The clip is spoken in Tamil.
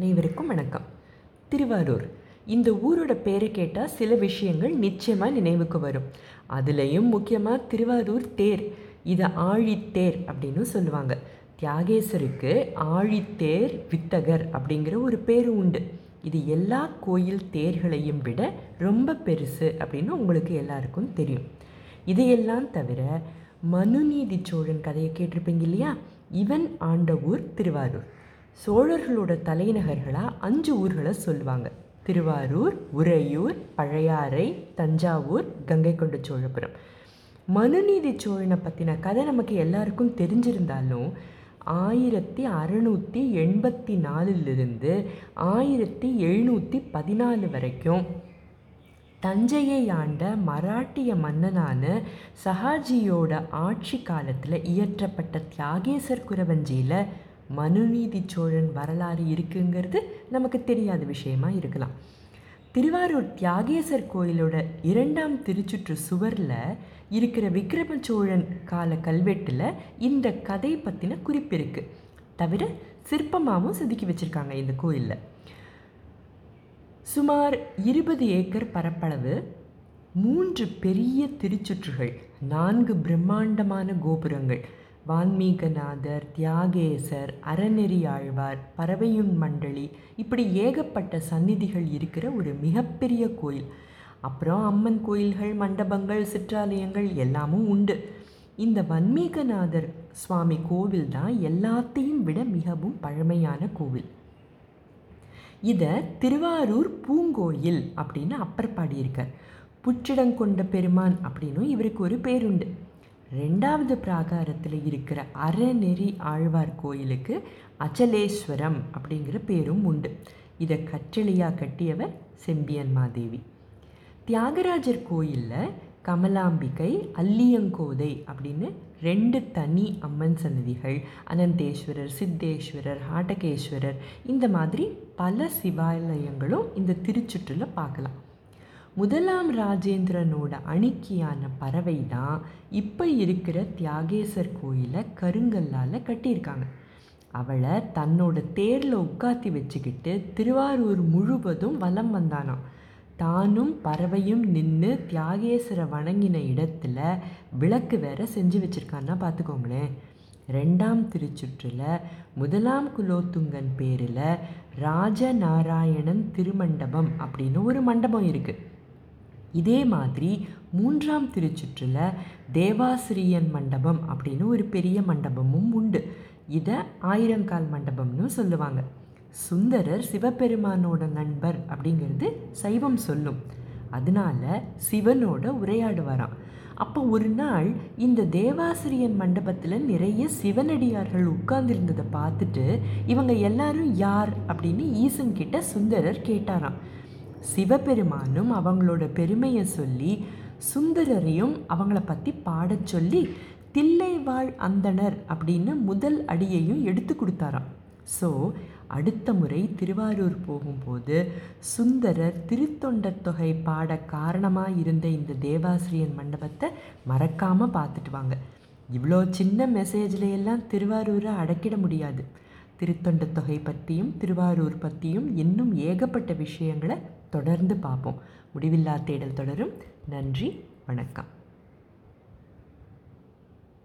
அனைவருக்கும் வணக்கம். திருவாரூர். இந்த ஊரோட பேரை கேட்டால் சில விஷயங்கள் நிச்சயமாக நினைவுக்கு வரும். அதுலேயும் முக்கியமாக திருவாரூர் தேர். இதை ஆழித்தேர் அப்படின்னு சொல்லுவாங்க. தியாகேசருக்கு ஆழித்தேர் வித்தகர் அப்படிங்கிற ஒரு பேர் உண்டு. இது எல்லா கோயில் தேர்களையும் விட ரொம்ப பெருசு அப்படின்னு உங்களுக்கு எல்லாருக்கும் தெரியும். இதையெல்லாம் தவிர மனுநீதி சோழன் கதையை கேட்டிருப்பீங்க இல்லையா? இவன் ஆண்ட ஊர் திருவாரூர். சோழர்களோட தலைநகர்களாக அஞ்சு ஊர்களை சொல்லுவாங்க. திருவாரூர் உறையூர் பழையாறை தஞ்சாவூர் கங்கை கொண்ட சோழபுரம். மனுநீதி சோழனை பற்றின கதை நமக்கு எல்லாருக்கும் தெரிஞ்சிருந்தாலும் ஆயிரத்தி அறநூற்றி எண்பத்தி நாலுலேருந்து ஆயிரத்தி எழுநூற்றி பதினாலு வரைக்கும் தஞ்சையை ஆண்ட மராட்டிய மன்னனான சஹாஜியோட ஆட்சி காலத்தில் இயற்றப்பட்ட தியாகேசர் குரவஞ்சியில் மனுநீதி சோழன் வரலாறு இருக்குங்கிறது நமக்கு தெரியாத விஷயமா இருக்கலாம். திருவாரூர் தியாகேசர் கோயிலோட இரண்டாம் திருச்சுற்று சுவரில் இருக்கிற விக்ரம சோழன் கால கல்வெட்டில் இந்த கதை பற்றின குறிப்பு இருக்குது தவிர சிற்பமாகவும் செதுக்கி வச்சுருக்காங்க இந்த கோயிலில். சுமார் இருபது ஏக்கர் பரப்பளவு மூன்று பெரிய திருச்சுற்றுகள் நான்கு பிரம்மாண்டமான கோபுரங்கள் வான்மீகநாதர் தியாகேசர் அறநெறி ஆழ்வார் பறவையுன் மண்டலி இப்படி ஏகப்பட்ட சந்நிதிகள் இருக்கிற ஒரு மிகப்பெரிய கோயில். அப்புறம் அம்மன் கோயில்கள் மண்டபங்கள் சிற்றாலயங்கள் எல்லாமும் உண்டு. இந்த வன்மீகநாதர் சுவாமி கோவில் தான் எல்லாத்தையும் விட மிகவும் பழமையான கோவில். இதை திருவாரூர் பூங்கோயில் அப்படின்னு அப்பர் பாடியிருக்கார். புற்றிடங்கொண்ட பெருமான் அப்படின்னும் இவருக்கு ஒரு பேருண்டு. ரெண்டாவது பிராகாரத்தில் இருக்கிற அறநெறி ஆழ்வார் கோயிலுக்கு அச்சலேஸ்வரம் அப்படிங்கிற பேரும் உண்டு. இதை கற்றளியாக கட்டியவர் செம்பியன் மாதேவி. தியாகராஜர் கோயிலில் கமலாம்பிகை அல்லியங்கோதை அப்படின்னு ரெண்டு தனி அம்மன் சன்னதிகள் அனந்தேஸ்வரர் சித்தேஸ்வரர் ஹாட்டகேஸ்வரர் இந்த மாதிரி பல சிவாலயங்களும் இந்த திருச்சுற்றில் பார்க்கலாம். முதலாம் ராஜேந்திரனோட அணிக்கியான பறவை தான் இப்போ இருக்கிற தியாகேசர் கோயிலை கருங்கல்லால் கட்டியிருக்காங்க. அவளை தன்னோட தேரில் உட்காத்தி வச்சுக்கிட்டு திருவாரூர் முழுவதும் வலம் வந்தானாம். தானும் பறவையும் நின்று தியாகேசரை வணங்கின இடத்துல விளக்கு வேற செஞ்சு வச்சுருக்கான்னா பார்த்துக்கோங்களேன் ரெண்டாம் திருச்சுற்றில் முதலாம் குலோத்துங்கன் பேரில் ராஜநாராயணன் திருமண்டபம் அப்படின்னு ஒரு மண்டபம் இருக்குது இதே மாதிரி மூன்றாம் திருச்சுற்றில் தேவாசிரியன் மண்டபம் அப்படின்னு ஒரு பெரிய மண்டபமும் உண்டு. இதை ஆயிரங்கால் மண்டபம்னு சொல்லுவாங்க. சுந்தரர் சிவபெருமானோட நண்பர் அப்படிங்கிறது சைவம் சொல்லும். அதனால சிவனோட உரையாடுவாராம். அப்போ ஒரு நாள் இந்த தேவாசிரியன் மண்டபத்தில் நிறைய சிவனடியார்கள் உட்கார்ந்துருந்ததை பார்த்துட்டு இவங்க எல்லாரும் யார் அப்படின்னு ஈசன் கிட்ட சுந்தரர் கேட்டாராம். சிவபெருமானும் அவங்களோட பெருமையை சொல்லி சுந்தரரையும் அவங்கள பற்றி பாடச் சொல்லி தில்லைவாழ் அந்தணர் அப்படின்னு முதல் அடியையும் எடுத்து கொடுத்தாராம். ஸோ அடுத்த முறை திருவாரூர் போகும்போது சுந்தரர் திருத்தொண்டர் தொகை பாட காரணமாக இருந்த இந்த தேவாசிரியன் மண்டபத்தை மறக்காமல் பார்த்துட்டு வாங்க. இவ்வளோ சின்ன மெசேஜில் எல்லாம் திருவாரூரை அடக்கிட முடியாது. திருத்தொண்ட தொகை பற்றியும் திருவாரூர் பற்றியும் இன்னும் ஏகப்பட்ட விஷயங்களை தொடர்ந்து பார்ப்போம். முடிவில்லா தேடல் தொடரும். நன்றி வணக்கம்.